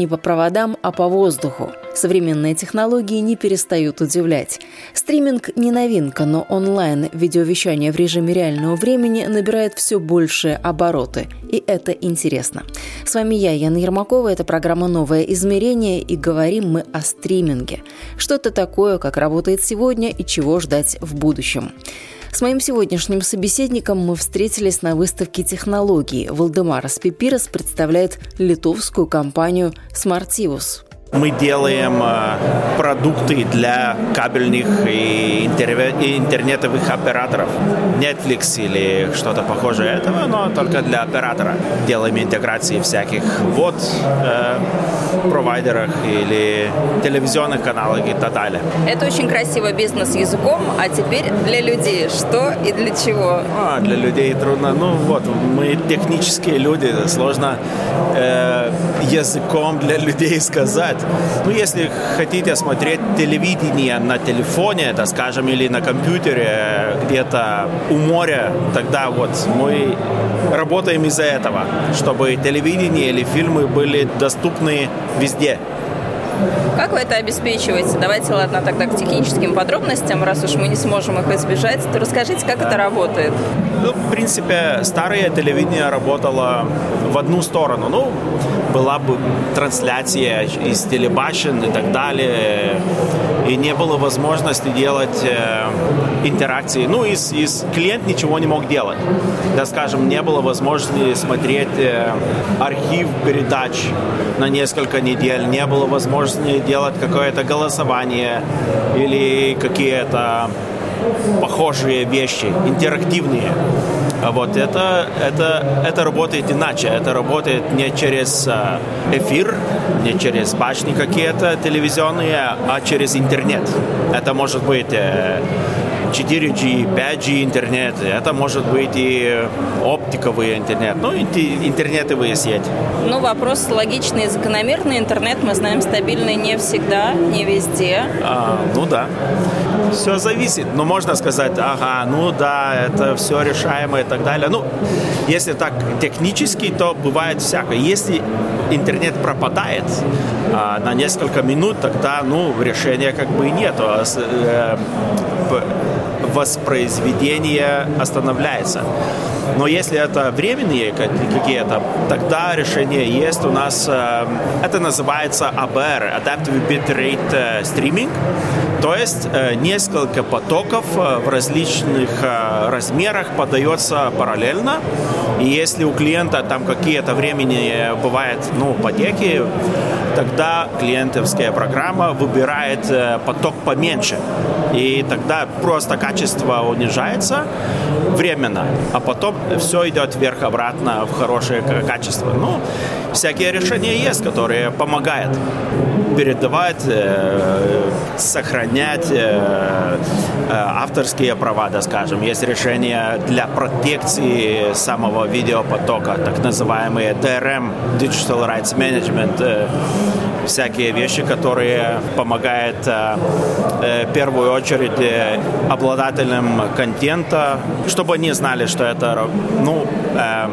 не по проводам, а по воздуху. Современные технологии не перестают удивлять. Стриминг не новинка, но онлайн-видеовещание в режиме реального времени набирает все большие обороты. И это интересно. С вами я, Яна Ермакова. Это программа «Новое измерение» и говорим мы о стриминге. Что это такое, как работает сегодня и чего ждать в будущем. С моим сегодняшним собеседником мы встретились на выставке технологий. Валдемарас Пипирос представляет литовскую компанию Smartivus. Мы делаем э, продукты для кабельных и интернетовых операторов. Netflix или что-то похожее этого, но только для оператора. Делаем интеграции всяких вот э, провайдерах или телевизионных каналах и так далее. Это очень красиво бизнес языком, а теперь для людей что и для чего? А, для людей трудно. Ну вот, мы технические люди, сложно э, языком для людей сказать. Ну, если хотите смотреть телевидение на телефоне, так скажем, или на компьютере где-то у моря, тогда вот мы работаем из-за этого, чтобы телевидение или фильмы были доступны везде. Как вы это обеспечиваете? Давайте, ладно, тогда к техническим подробностям, раз уж мы не сможем их избежать, то расскажите, как да. это работает. Ну, в принципе, старое телевидение работало в одну сторону. Ну, была бы трансляция из телебашен и так далее, и не было возможности делать э, интеракции. Ну, и, и клиент ничего не мог делать. Да, скажем, не было возможности смотреть э, архив передач на несколько недель, не было возможности делать какое-то голосование или какие-то похожие вещи, интерактивные. Вот это, это, это работает иначе. Это работает не через а, эфир, не через башни какие-то телевизионные, а через интернет. Это может быть э, 4G, 5G интернет, это может быть и оптиковый интернет, ну, интернетовые сети. Ну, вопрос логичный и закономерный. Интернет, мы знаем, стабильный не всегда, не везде. А, ну да. Все зависит. Но можно сказать, ага, ну да, это все решаемо и так далее. Ну, если так технически, то бывает всякое. Если интернет пропадает а, на несколько минут, тогда, ну, решения как бы и нету. А э, воспроизведение останавливается. Но если это временные какие-то, тогда решение есть. У нас э, это называется ABR, Adaptive Bitrate э, Streaming. То есть э, несколько потоков в различных размерах подается параллельно. И если у клиента там какие-то времени бывает, ну, потеки, тогда клиентовская программа выбирает поток поменьше. И тогда просто качество унижается временно, а потом все идет вверх-обратно в хорошее качество. Ну, всякие решения есть, которые помогают передавать, э, сохранять э, э, авторские права, да, скажем. Есть решения для протекции самого видеопотока, так называемые DRM, Digital Rights Management, э, всякие вещи, которые помогают э, э, в первую очередь э, обладателям контента, чтобы они знали, что это, ну, э,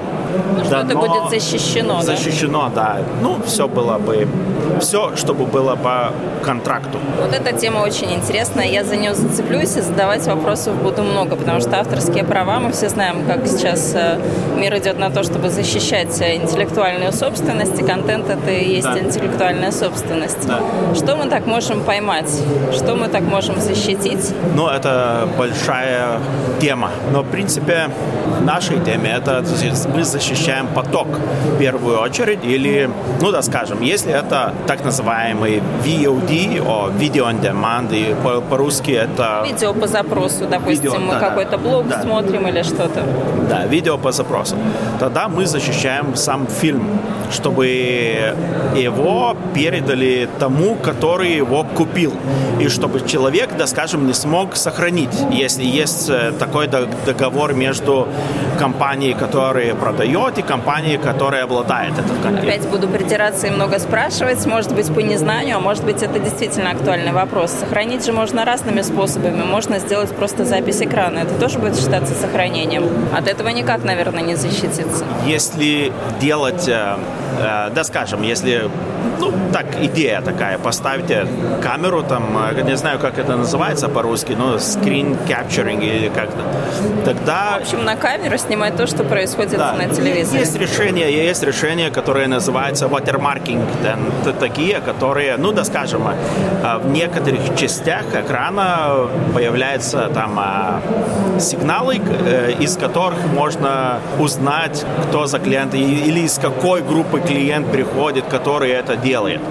что это будет защищено. Защищено, да? да. Ну, все было бы, все, чтобы было по контракту. Вот эта тема очень интересная, я за нее зацеплюсь и задавать вопросов буду много, потому что авторские права, мы все знаем, как сейчас э, мир идет на то, чтобы защищать интеллектуальную собственность, и контент это и есть да. интеллектуальная собственность. Да. Что мы так можем поймать? Что мы так можем защитить? Ну, это большая тема. Но, в принципе, нашей теме это мы защищаем поток в первую очередь. Или, ну да, скажем, если это так называемый VOD, о, Video on Demand, и по- по-русски это... Видео по запросу, допустим, Видео, мы да, какой-то блог да. смотрим или что-то. Да, видео по запросу. Тогда мы защищаем сам фильм, чтобы его передали тому, который его купил. И чтобы человек, да скажем, не смог сохранить, если есть э, такой дог- договор между компанией, которая продает, и компанией, которая обладает этот контент. Опять буду придираться и много спрашивать, может быть, по незнанию, а может быть, это действительно актуальный вопрос. Сохранить же можно разными способами. Можно сделать просто запись экрана. Это тоже будет считаться сохранением. От этого никак, наверное, не защититься. Если делать, э, да скажем, если, ну, так, идея такая, поставьте камеру там, э, не знаю, как это называется по-русски, но screen capturing или как-то, тогда... В общем, на камеру снимать то, что происходит на телевизоре. Есть решения, есть решения, которые называются watermarking, да, такие, которые, ну да, скажем, э, в некоторых частях экрана появляются там э, сигналы, э, из которых можно узнать, кто за клиент или из какой группы клиент приходит, который это делает.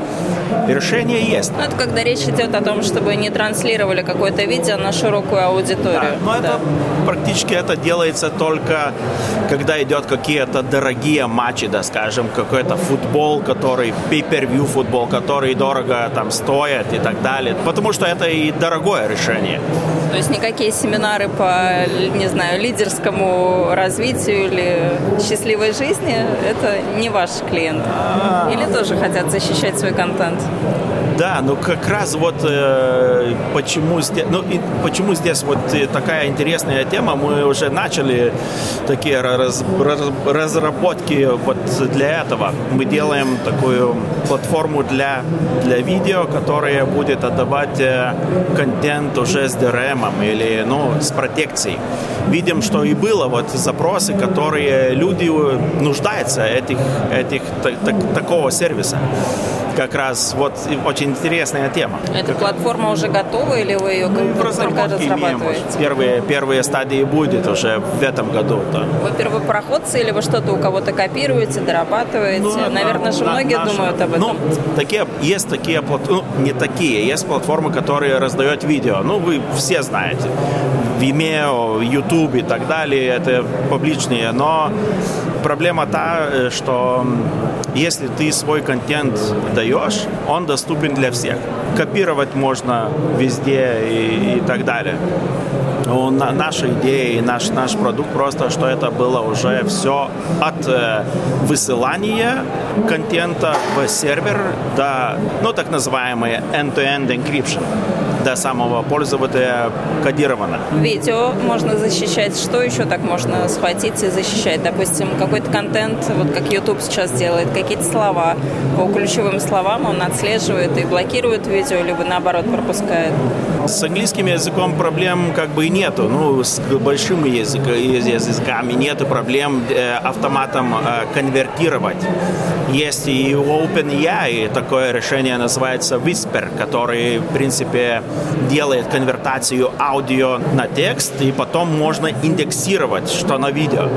Решение есть. Ну, это когда речь идет о том, чтобы не транслировали какое-то видео на широкую аудиторию. Да, но это практически это делается только когда идет какие-то дорогие матчи, да, скажем, какой-то футбол, который pay-per-view футбол, который дорого там стоит и так далее. Потому что это и дорогое решение. То есть никакие семинары по, не знаю, лидерскому развитию или счастливой жизни – это не ваш клиент? Или тоже хотят защищать свой контент? Да, ну как раз вот э, почему здесь, ну и почему здесь вот э, такая интересная тема, мы уже начали такие раз- раз- разработки вот для этого. Мы делаем такую платформу для для видео, которая будет отдавать э, контент уже с DRM или ну с протекцией. Видим, что и было вот запросы, которые люди э, нуждаются этих этих так- так- такого сервиса. Как раз вот очень интересная тема. Эта платформа уже готова или вы ее в как только разработке имеем. разрабатываете? Первые, первые стадии будет уже в этом году. Да. Вы первопроходцы или вы что-то у кого-то копируете, дорабатываете? Ну, Наверное, же на- многие наша- думают об этом. Ну, такие, есть такие платформы, ну, не такие, есть платформы, которые раздают видео. Ну, вы все знаете. Vimeo, YouTube и так далее, это публичные, но проблема та, э, что если ты свой контент даешь, он доступен для всех. Копировать можно везде и, и так далее. Ну, на- наша идея и наш, наш продукт просто, что это было уже все от э, высылания контента в сервер до, ну, так называемый end-to-end encryption, до самого пользователя кодировано. Видео можно защищать. Что еще так можно схватить и защищать? Допустим, какой-то контент, вот как YouTube сейчас делает, какие-то слова. По ключевым словам он отслеживает и блокирует видео, либо наоборот пропускает. С английским языком проблем как бы и нету. Ну, с большим язык, языками нету проблем э, автоматом э, конвертировать. Есть и OpenAI такое решение называется Whisper, который, в принципе, делает конвертацию аудио на текст, и потом можно индексировать, что на видео.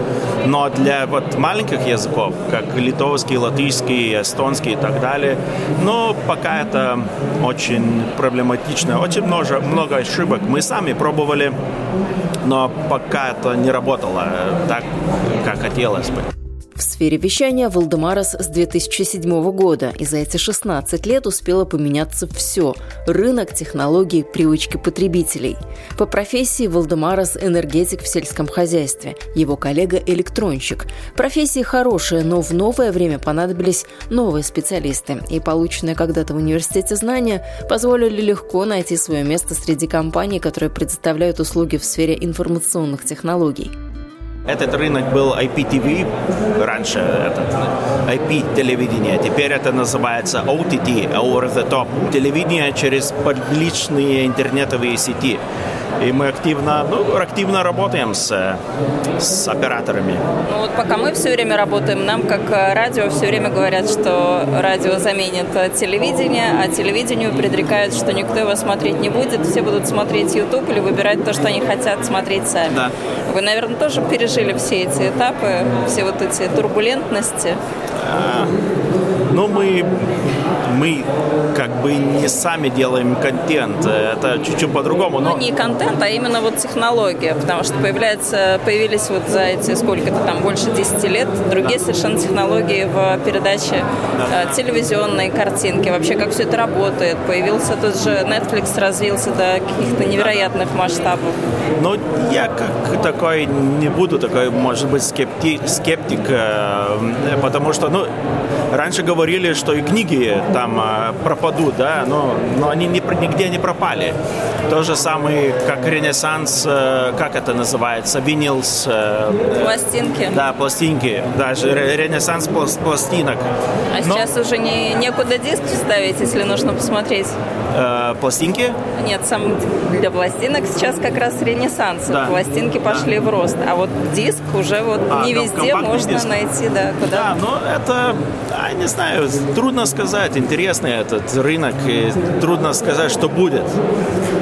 Но для вот маленьких языков, как литовский, латышский, эстонский и так далее, ну, пока это очень проблематично. Очень много, много ошибок. Мы сами пробовали, но пока это не работало так, как хотелось бы. Сфере вещания Валдемарас с 2007 года, и за эти 16 лет успело поменяться все – рынок, технологии, привычки потребителей. По профессии Валдемарас – энергетик в сельском хозяйстве, его коллега – электронщик. Профессии хорошие, но в новое время понадобились новые специалисты, и полученные когда-то в университете знания позволили легко найти свое место среди компаний, которые предоставляют услуги в сфере информационных технологий. Этот рынок был IPTV раньше, этот IP-телевидение. Теперь это называется OTT, Over the Top. Телевидение через публичные интернетовые сети. И мы активно, ну, активно работаем с, с операторами. Ну вот пока мы все время работаем, нам как э, радио все время говорят, что радио заменит э, телевидение, а телевидению предрекают, что никто его смотреть не будет, все будут смотреть YouTube или выбирать то, что они хотят смотреть сами. Да. Вы, наверное, тоже пережили все эти этапы, все вот эти турбулентности. ну, мы, мы как бы не сами делаем контент, это чуть-чуть по-другому. Но... Ну, не контент, а именно вот технология, потому что появляется, появились вот за эти сколько-то там, больше 10 лет, другие совершенно технологии в передаче да. э, телевизионной картинки, вообще как все это работает. Появился тот же Netflix, развился до каких-то невероятных масштабов. Ну, я как такой не буду такой, может быть, скептик, скептик э, потому что, ну, раньше говорили, что и книги там э, пропадут, да, но, но они не, нигде не пропали. То же самое, как Ренессанс, э, как это называется, винилс. Пластинки. Да, пластинки, даже Ренессанс пластинок. А но... сейчас уже не, некуда диск вставить, если нужно посмотреть. Э, пластинки? Нет, сам для пластинок сейчас как раз ренессанс. Да. Пластинки пошли да. в рост. А вот диск уже вот а, не везде можно диск. найти, да, куда. Да, но это, я не знаю, трудно сказать, интересный этот рынок, и трудно сказать, что будет.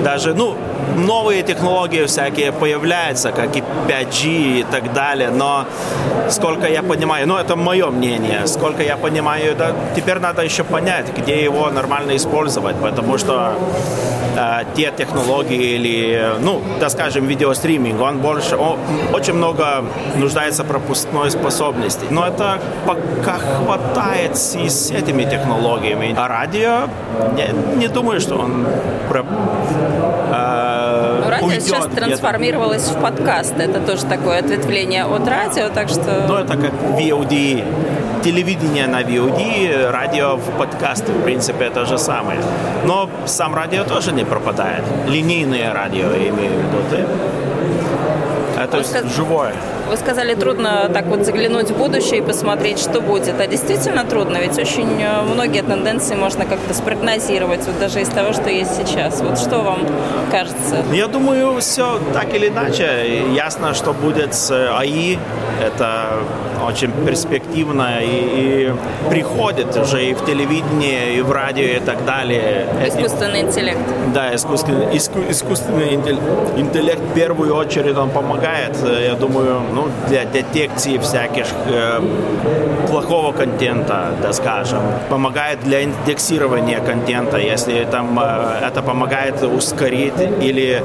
Даже, ну, новые технологии всякие появляются, как и 5G и так далее, но сколько я понимаю, ну это мое мнение, сколько я понимаю, да, теперь надо еще понять, где его нормально использовать, потому что э, те технологии или, ну, да скажем, видеостриминг, он больше, он очень много нуждается пропускной способности, но это пока хватает и с этими технологиями. А радио, не, не думаю, что он про, э, радио уйдет сейчас трансформировалось в подкаст. Это тоже такое ответвление от радио, так что... Ну, это как VOD. Телевидение на VOD, радио в подкасты, в принципе, это же самое. Но сам радио тоже не пропадает. Линейное радио, я имею в виду. Это Вы живое. Вы сказали, трудно так вот заглянуть в будущее и посмотреть, что будет. А действительно трудно, ведь очень э, многие тенденции можно как-то спрогнозировать, вот даже из того, что есть сейчас. Вот что вам кажется? Я думаю, все так или иначе. Ясно, что будет с АИ. Это очень перспективно и, и приходит уже и в телевидении, и в радио, и так далее. Искусственный интеллект. Да, искусственный, иску, искусственный интеллект в первую очередь он помогает, я думаю, ну, для детекции всяких э, плохого контента, да скажем. Помогает для индексирования контента, если там э, это помогает ускорить или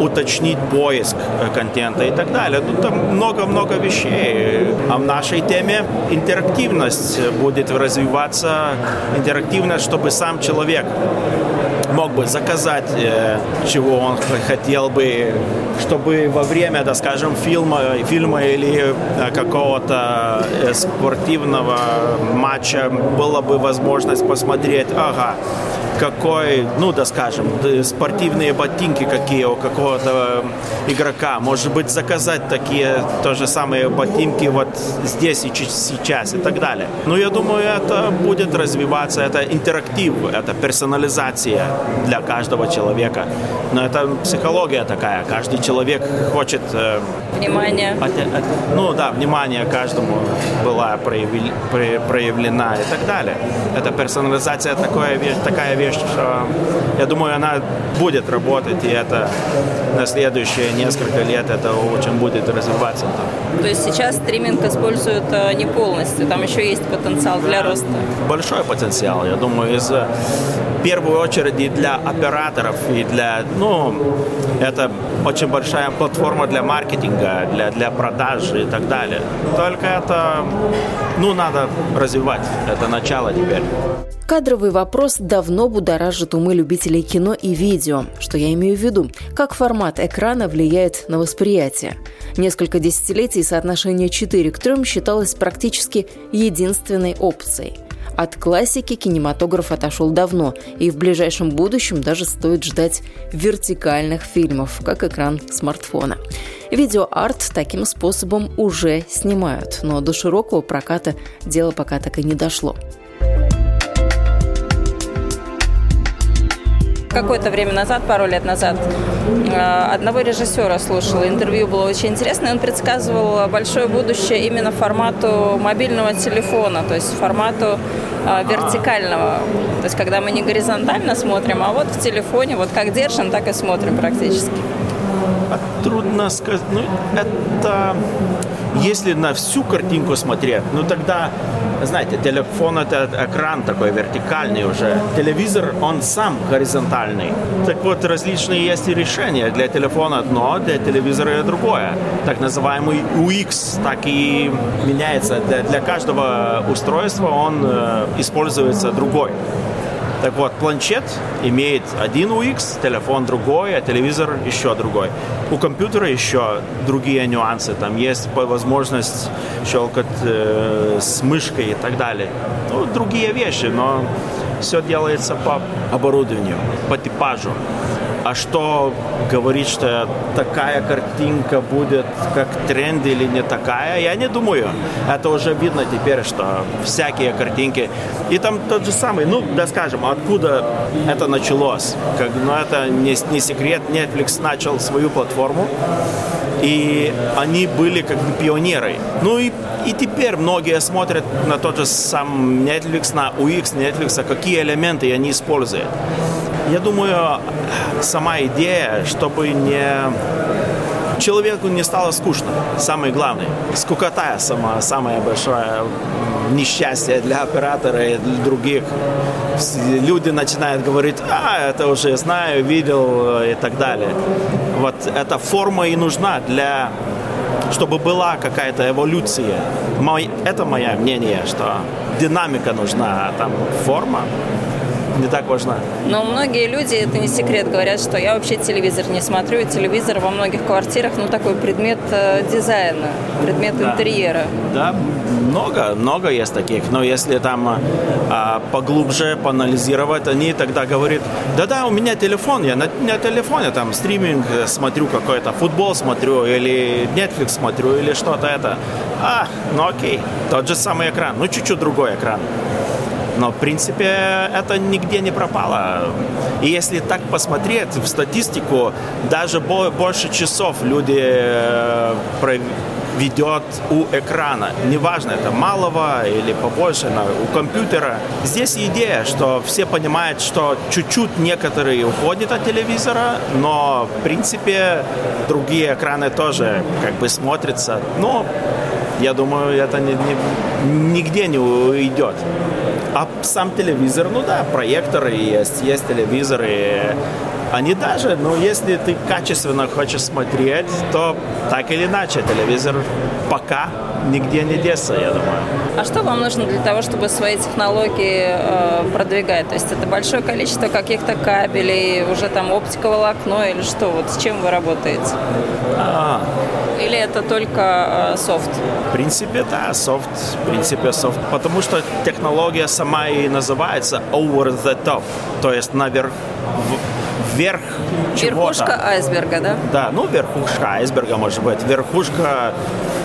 уточнить поиск э, контента и так далее. Ну, там много-много вещей. А в нашей теме интерактивность будет развиваться, интерактивность, чтобы сам человек мог бы заказать, э, чего он хотел бы, чтобы во время, да, скажем, фильма, фильма или э, какого-то э, спортивного матча была бы возможность посмотреть, ага, какой, ну да скажем, спортивные ботинки какие у какого-то игрока. Может быть, заказать такие то же самые ботинки вот здесь и сейчас и так далее. Но я думаю, это будет развиваться, это интерактив, это персонализация для каждого человека. Но это психология такая, каждый человек хочет... Э, внимание. От, от, ну да, внимание каждому была проявлена и так далее. Это персонализация такая вещь, такая вещь что я думаю, она будет работать, и это на следующие несколько лет это очень будет развиваться. То есть сейчас стриминг используют э, не полностью, там еще есть потенциал для роста? Большой потенциал, я думаю, из в первую очередь и для операторов, и для, ну, это очень большая платформа для маркетинга, для, для продаж и так далее. Только это, ну, надо развивать. Это начало теперь. Кадровый вопрос давно будоражит умы любителей кино и видео. Что я имею в виду? Как формат экрана влияет на восприятие? Несколько десятилетий соотношение 4 к 3 считалось практически единственной опцией. От классики кинематограф отошел давно, и в ближайшем будущем даже стоит ждать вертикальных фильмов, как экран смартфона. Видеоарт таким способом уже снимают, но до широкого проката дело пока так и не дошло. Какое-то время назад, пару лет назад, э, одного режиссера слушала. Интервью было очень интересное. Он предсказывал большое будущее именно формату мобильного телефона, то есть формату э, вертикального. То есть когда мы не горизонтально смотрим, а вот в телефоне, вот как держим, так и смотрим практически. Трудно сказать. Ну, это Если на всю картинку смотреть, ну тогда, знаете, телефон это экран такой вертикальный уже. Телевизор, он сам горизонтальный. Так вот, различные есть решения. Для телефона одно, для телевизора другое. Так называемый UX так и меняется. Для, для каждого устройства он э, используется другой. Так вот, планшет имеет один UX, телефон другой, а телевизор еще другой. У компьютера еще другие нюансы. Там есть возможность щелкать э, с мышкой и так далее. Ну, другие вещи, но все делается по оборудованию, по типажу. А что говорит, что такая картинка будет как тренд или не такая, я не думаю. Это уже видно теперь, что всякие картинки. И там тот же самый, ну, да скажем, откуда это началось. Как, ну, это не, не секрет, Netflix начал свою платформу, и они были как бы пионеры. Ну и, и теперь многие смотрят на тот же сам Netflix, на UX Netflix, какие элементы они используют. Я думаю, сама идея, чтобы не человеку не стало скучно. Самое главное. Скукота сама, самое большое несчастье для оператора и для других. Люди начинают говорить, а, это уже знаю, видел и так далее. Вот эта форма и нужна для чтобы была какая-то эволюция. Мой, это мое мнение, что динамика нужна, а там форма не так важна. Но многие люди, это не секрет, говорят, что я вообще телевизор не смотрю. И телевизор во многих квартирах, ну, такой предмет э, дизайна, предмет да. интерьера. Да, много, много есть таких. Но если там а, поглубже поанализировать, они тогда говорят, да-да, у меня телефон, я на, на телефоне там стриминг смотрю какой-то, футбол смотрю или Netflix смотрю или что-то это. А, ну окей, тот же самый экран, ну чуть-чуть другой экран. Но, в принципе, это нигде не пропало. И если так посмотреть в статистику, даже больше часов люди э, ведет у экрана. Неважно, это малого или побольше, но у компьютера. Здесь идея, что все понимают, что чуть-чуть некоторые уходят от телевизора, но, в принципе, другие экраны тоже как бы смотрятся. Но я думаю, это не, не, нигде не уйдет. А сам телевизор, ну да, проекторы есть, есть телевизоры. Они даже, ну если ты качественно хочешь смотреть, то так или иначе телевизор пока нигде не деться, я думаю. А что вам нужно для того, чтобы свои технологии э, продвигать? То есть это большое количество каких-то кабелей, уже там оптиковолокно или что? Вот с чем вы работаете? А, или это только э, софт? В принципе, да, софт. В принципе, софт. Потому что технология сама и называется over the top. То есть наверх, вверх Верхушка айсберга, да? Да, ну верхушка айсберга может быть. Верхушка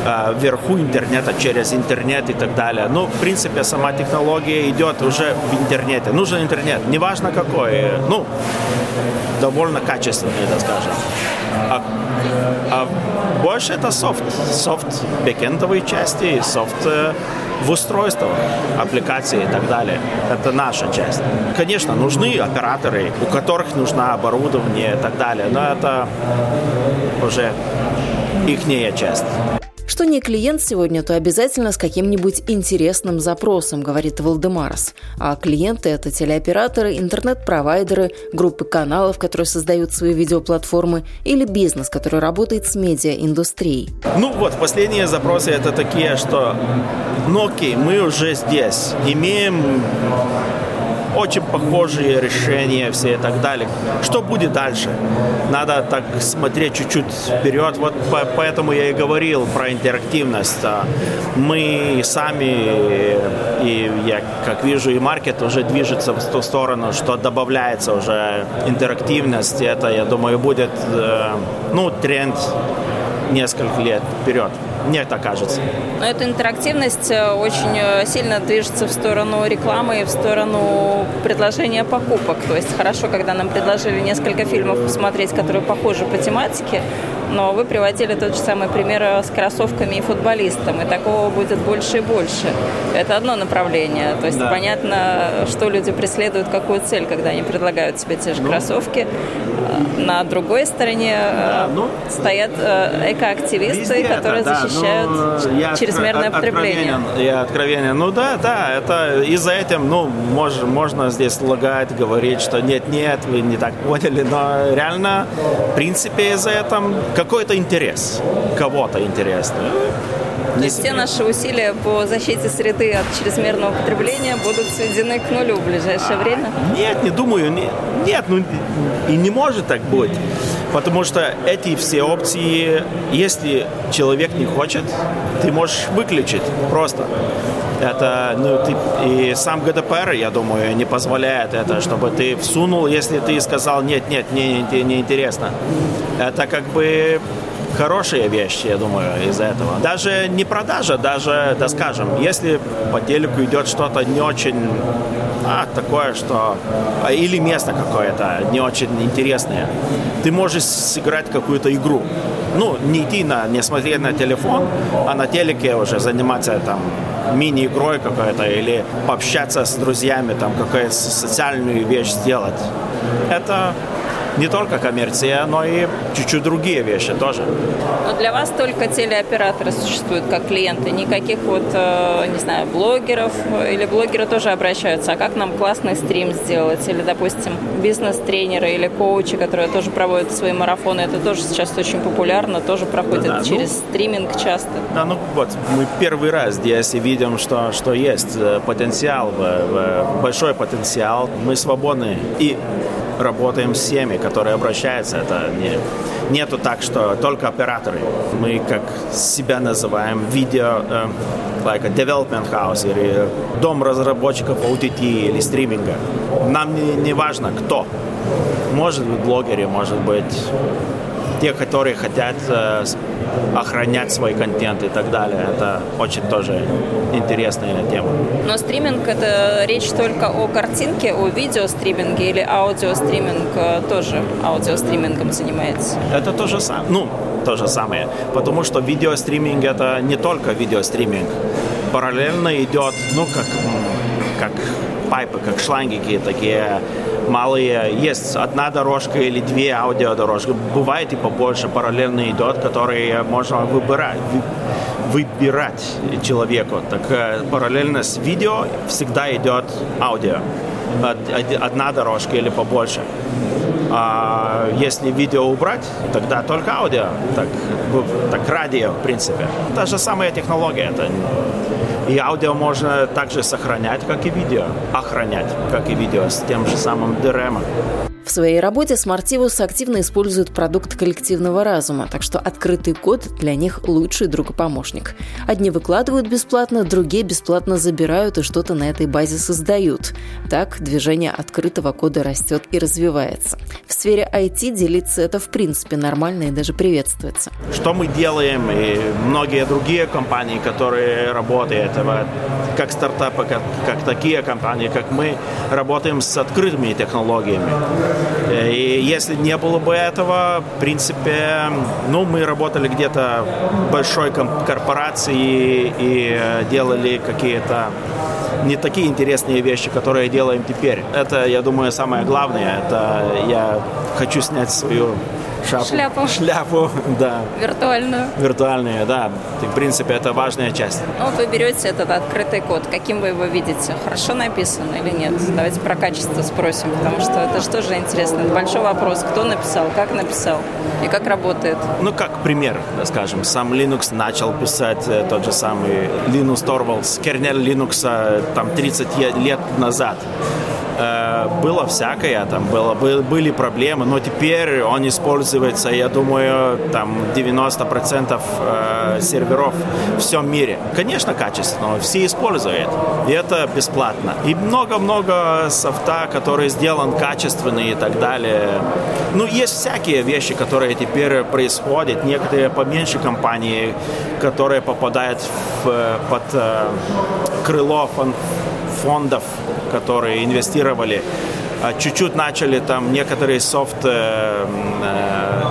э, вверху интернета через интернет и так далее. Ну, в принципе, сама технология идет уже в интернете. Нужен интернет, неважно какой. Ну, довольно качественный, так скажем. А, а больше это софт. Софт бэкэндовые части, софт э, в устройствах, аппликации и так далее. Это наша часть. Конечно, нужны операторы, у которых нужно оборудование и так далее, но это уже ихняя часть. Что не клиент сегодня, то обязательно с каким-нибудь интересным запросом, говорит Валдемарс. А клиенты – это телеоператоры, интернет-провайдеры, группы каналов, которые создают свои видеоплатформы, или бизнес, который работает с медиаиндустрией. Ну вот, последние запросы – это такие, что ну окей, мы уже здесь, имеем очень похожие решения все и так далее. Что будет дальше? Надо так смотреть чуть-чуть вперед. Вот поэтому я и говорил про интерактивность. А мы сами, и я как вижу, и маркет уже движется в ту сторону, что добавляется уже интерактивность. Это, я думаю, будет э, ну, тренд несколько лет вперед. Мне так кажется. Но эта интерактивность э, очень э, сильно движется в сторону рекламы и в сторону предложения покупок. То есть хорошо, когда нам предложили несколько фильмов посмотреть, которые похожи по тематике, Но вы приводили тот же самый пример с кроссовками и футболистом, и такого будет больше и больше. Это одно направление. То есть да. понятно, что люди преследуют, какую цель, когда они предлагают себе те же ну. кроссовки. На другой стороне да, ну, стоят экоактивисты, которые это, защищают ну, я чрезмерное откро- потребление. Я откровенен. Ну да, да, это из-за этим, ну, мож, можно здесь лагать, говорить, что нет-нет, вы не так поняли, но реально, в принципе, из-за этого какой-то интерес, кого-то интерес. То есть все наши усилия по защите среды от чрезмерного потребления будут сведены к нулю в ближайшее а, время? Нет, не думаю. Нет, ну и не может так быть. Потому что эти все опции, если человек не хочет, ты можешь выключить просто. Это, ну, ты, и сам ГДПР, я думаю, не позволяет это, чтобы ты всунул, если ты сказал, нет, нет, мне не, не интересно. Это как бы хорошие вещи, я думаю, из-за этого. Даже не продажа, даже, да скажем, если по телеку идет что-то не очень а, такое, что... А, или место какое-то не очень интересное. Ты можешь сыграть какую-то игру. Ну, не идти на, не смотреть на телефон, а на телеке уже заниматься там мини-игрой какой-то или пообщаться с друзьями, там какую-то социальную вещь сделать. Это не только коммерция, но и чуть-чуть другие вещи тоже. Но для вас только телеоператоры существуют как клиенты, никаких вот, э, не знаю, блогеров или блогеры тоже обращаются, а как нам классный стрим сделать? Или, допустим, бизнес-тренеры или коучи, которые тоже проводят свои марафоны, это тоже сейчас очень популярно, тоже проходят да, через ну, стриминг часто. Да, ну вот, мы первый раз здесь видим, что, что есть э, потенциал, большой потенциал, мы свободны. И работаем с всеми, которые обращаются. Это не, нету так, что только операторы. Мы как себя называем видео, э, like a development house или дом разработчиков OTT или стриминга. Нам не, не важно, кто. Может быть блогеры, может быть те, которые хотят э, охранять свой контент и так далее. Это очень тоже интересная тема. Но стриминг это речь только о картинке, о видеостриминге или аудиостриминг э, тоже аудиостримингом занимается? Это то же самое. Ну, то же самое. Потому что видеостриминг это не только видеостриминг. Параллельно идет, ну, как, как pipe ы, как шланги такие малые. Есть одна дорожка или две аудиодорожки. Бывает и побольше параллельно идет, которые можно выбирать выбирать человеку. Так э, параллельно с видео всегда идет аудио. Одна дорожка или побольше. А если видео убрать, тогда только аудио. Так, так радио, в принципе. Та же самая технология. Это и аудио можно также сохранять, как и видео, охранять, как и видео, с тем же самым DRM. В своей работе Smartivus активно использует продукт коллективного разума, так что открытый код для них лучший друг и помощник. Одни выкладывают бесплатно, другие бесплатно забирают и что-то на этой базе создают. Так движение открытого кода растет и развивается. В сфере IT делиться это в принципе нормально и даже приветствуется. Что мы делаем, и многие другие компании, которые работают, как стартапы, как, как такие компании, как мы, работаем с открытыми технологиями. И если не было бы этого, в принципе, ну, мы работали где-то большой корпорации и делали какие-то не такие интересные вещи, которые делаем теперь. Это, я думаю, самое главное. Это я хочу снять свою шапку. Шляпу. Шляпу, да. Виртуальную. Виртуальную, да. И, в принципе, это важная часть. Ну, вот вы берете этот открытый код. Каким вы его видите? Хорошо написано или нет? Давайте про качество спросим, потому что это же тоже интересно. Это большой вопрос. Кто написал, как написал и как работает? Ну, как пример, скажем. Сам Linux начал писать э, тот же самый Linux Torvalds, кернел Linux там 30 лет назад. Э, было всякое, там было, были проблемы, но теперь он используется, я думаю, там 90% э, серверов в всем мире. Конечно, качественно, все используют, и это бесплатно. И много-много софта, который сделан качественный и так далее. Ну, есть всякие вещи, которые теперь происходят. Некоторые поменьше компании, которые попадают в, под э, крыло фондов, которые инвестировали, а чуть-чуть начали там некоторые софт э, э,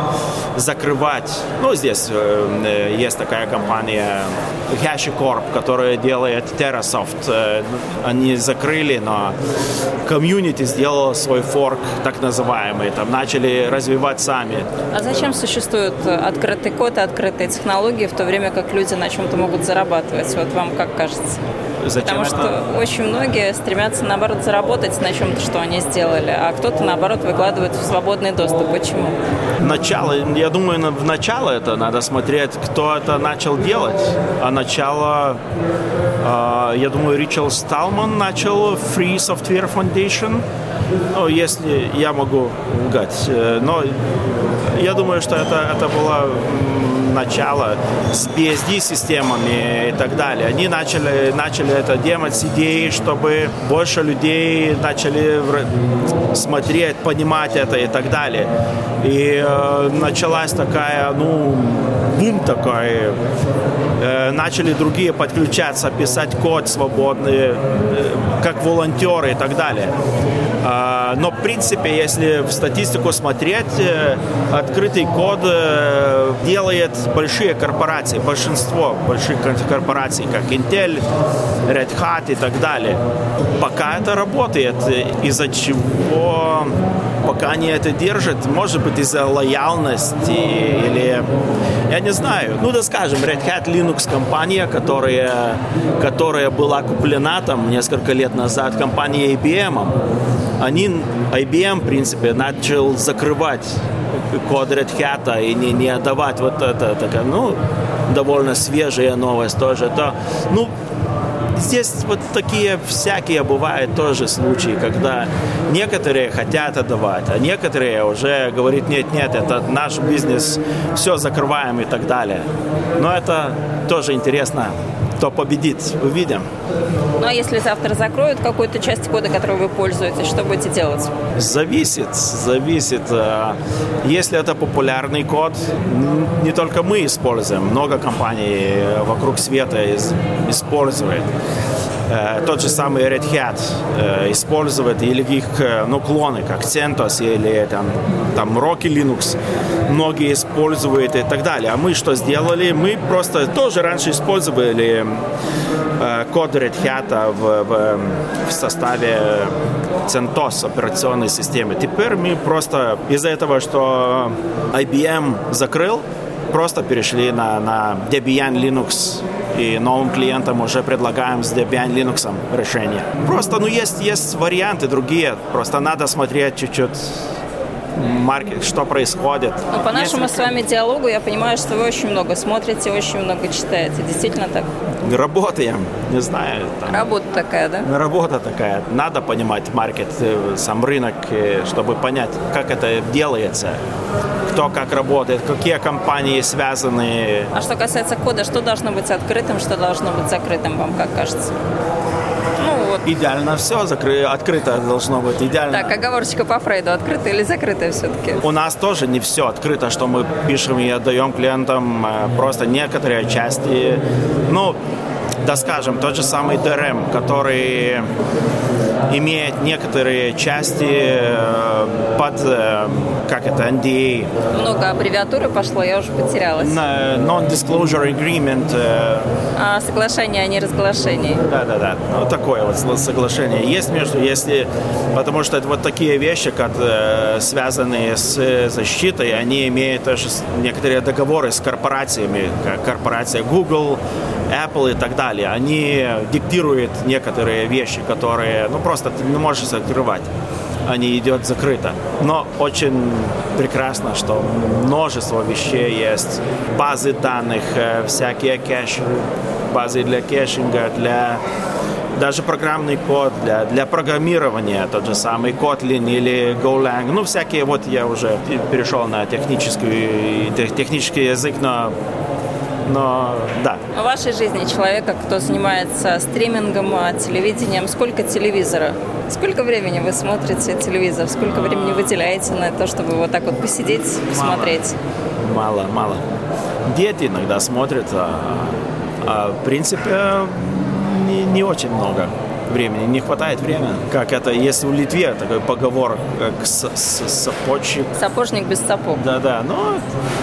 закрывать. Ну, здесь э, есть такая компания HashiCorp, которая делает TerraSoft. Э, они закрыли, но комьюнити сделала свой форк, так называемый. Там начали развивать сами. А зачем существует открытый код и открытые технологии, в то время как люди на чем-то могут зарабатывать? Вот вам как кажется? Зачем Потому это? что очень многие стремятся, наоборот, заработать на чем-то, что они сделали, а кто-то, наоборот, выкладывает в свободный доступ. Почему? Начало, я думаю, в начало это надо смотреть, кто это начал делать. А начало, э, я думаю, Ричард Сталман начал Free Software Foundation. Ну, если я могу лгать. Э, Но я думаю, что это, это было м, начало с BSD-системами и так далее. Они начали, начали это делать с идеей, чтобы больше людей начали смотреть, понимать это и так далее. И э, началась такая, ну, бум такой. Э, начали другие подключаться, писать код свободный, э, как волонтеры и так далее. А, Но, в принципе, если в статистику смотреть, э, открытый код э, делает большие корпорации, большинство больших кор- корпораций, как Intel, Red Hat и так далее. Пока это работает, э, из-за чего пока они это держат, может быть, из-за лояльности или, я не знаю, ну да скажем, Red Hat Linux компания, которая, которая была куплена там несколько лет назад компанией IBM, они, IBM, в принципе, начал закрывать код Red Hat и не, не отдавать вот это, такая, ну, довольно свежая новость тоже, то, ну, здесь вот такие всякие бывают тоже случаи, когда некоторые хотят отдавать, а некоторые уже говорят, нет, нет, это наш бизнес, все закрываем и так далее. Но это тоже интересно, кто победит, увидим. Ну а если завтра закроют какую-то часть кода, которой вы пользуетесь, что будете делать? Зависит, зависит. Э, Если это популярный код, не только мы используем, много компаний э, вокруг света используют. Э, Тот же самый Red Hat э, использует или их э, ну, клоны, как CentOS или там, там Rocky Linux, многие используют и так далее. А мы что сделали? Мы просто тоже раньше использовали э, код Red Hat в, в, в составе CentOS операционной системы. Теперь мы просто из-за этого, что IBM закрыл, просто перешли на, на Debian Linux и новым клиентам уже предлагаем с Debian Linux решение. Просто, ну, есть, есть варианты другие, просто надо смотреть чуть-чуть маркет, что происходит. Ну, по нашему Если- с вами диалогу я понимаю, что вы очень много смотрите, очень много читаете. Действительно так? Работаем, не знаю, там, Работа такая, да? Работа такая. Надо понимать маркет, э, сам рынок, э, чтобы понять, как это делается, кто как работает, какие компании связаны. А что касается кода, что должно быть открытым, что должно быть закрытым, вам как кажется? Идеально все закры... открыто должно быть, идеально. Так, оговорочка по Фрейду, открытое или закрытое все-таки? У нас тоже не все открыто, что мы пишем и отдаем клиентам, э, просто некоторые части. Ну, да скажем, тот же самый DRM, который имеет некоторые части э, под, э, как это, NDA, Много аббревиатуры пошло, я уже потерялась. Non-Disclosure Agreement, э, А, соглашение о неразглашении. Да, да, да. Ну, такое вот соглашение есть между, если, потому что это вот такие вещи, как связанные с защитой, они имеют тоже некоторые договоры с корпорациями, как корпорация Google, Apple и так далее. Они диктируют некоторые вещи, которые, ну, просто ты не можешь закрывать. Они идет закрыто. Но очень прекрасно, что множество вещей есть. Базы данных, э, всякие кэш, базы для кэшинга, для даже программный код для, для программирования, тот же самый Kotlin или Golang, ну всякие, вот я уже перешел на техническую, тех- технический язык, но, но да, В вашей жизни человека, кто занимается стримингом, а, телевидением, сколько телевизора? Сколько времени вы смотрите телевизор? Сколько времени выделяете на то, чтобы вот так вот посидеть, посмотреть? мало, мало. Дети иногда смотрят, а, а в принципе не, не очень много. Времени, не хватает времени. Как это, если в Литве такой поговор, как с, с, сапожник. Сапожник без сапог. Да-да, но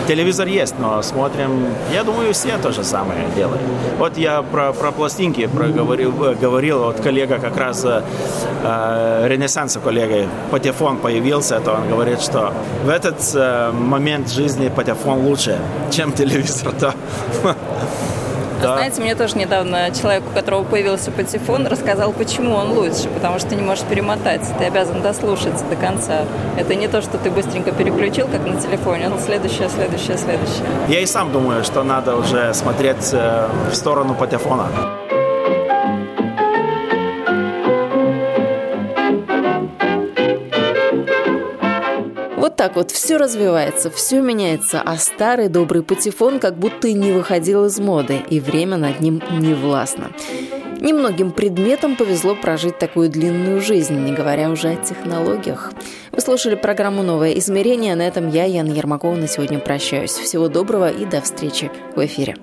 телевизор есть, но смотрим, я думаю, все то же самое делают. Вот я про, про пластинки проговорил, говорил, вот коллега как раз э, Ренессанса коллега, Патефон появился, то он говорит, что в этот э, момент жизни Патефон лучше, чем телевизор. То да. Знаете, мне тоже недавно человек, у которого появился патефон, рассказал, почему он лучше, потому что ты не можешь перемотать, ты обязан дослушаться до конца. Это не то, что ты быстренько переключил, как на телефоне, он следующее, следующее, следующее. Я и сам думаю, что надо уже смотреть э, в сторону патефона. Так вот все развивается, все меняется, а старый добрый патефон как будто и не выходил из моды, и время над ним не властно. Немногим предметам повезло прожить такую длинную жизнь, не говоря уже о технологиях. Вы слушали программу «Новое измерение». На этом я, Яна Ермакова, на сегодня прощаюсь. Всего доброго и до встречи в эфире.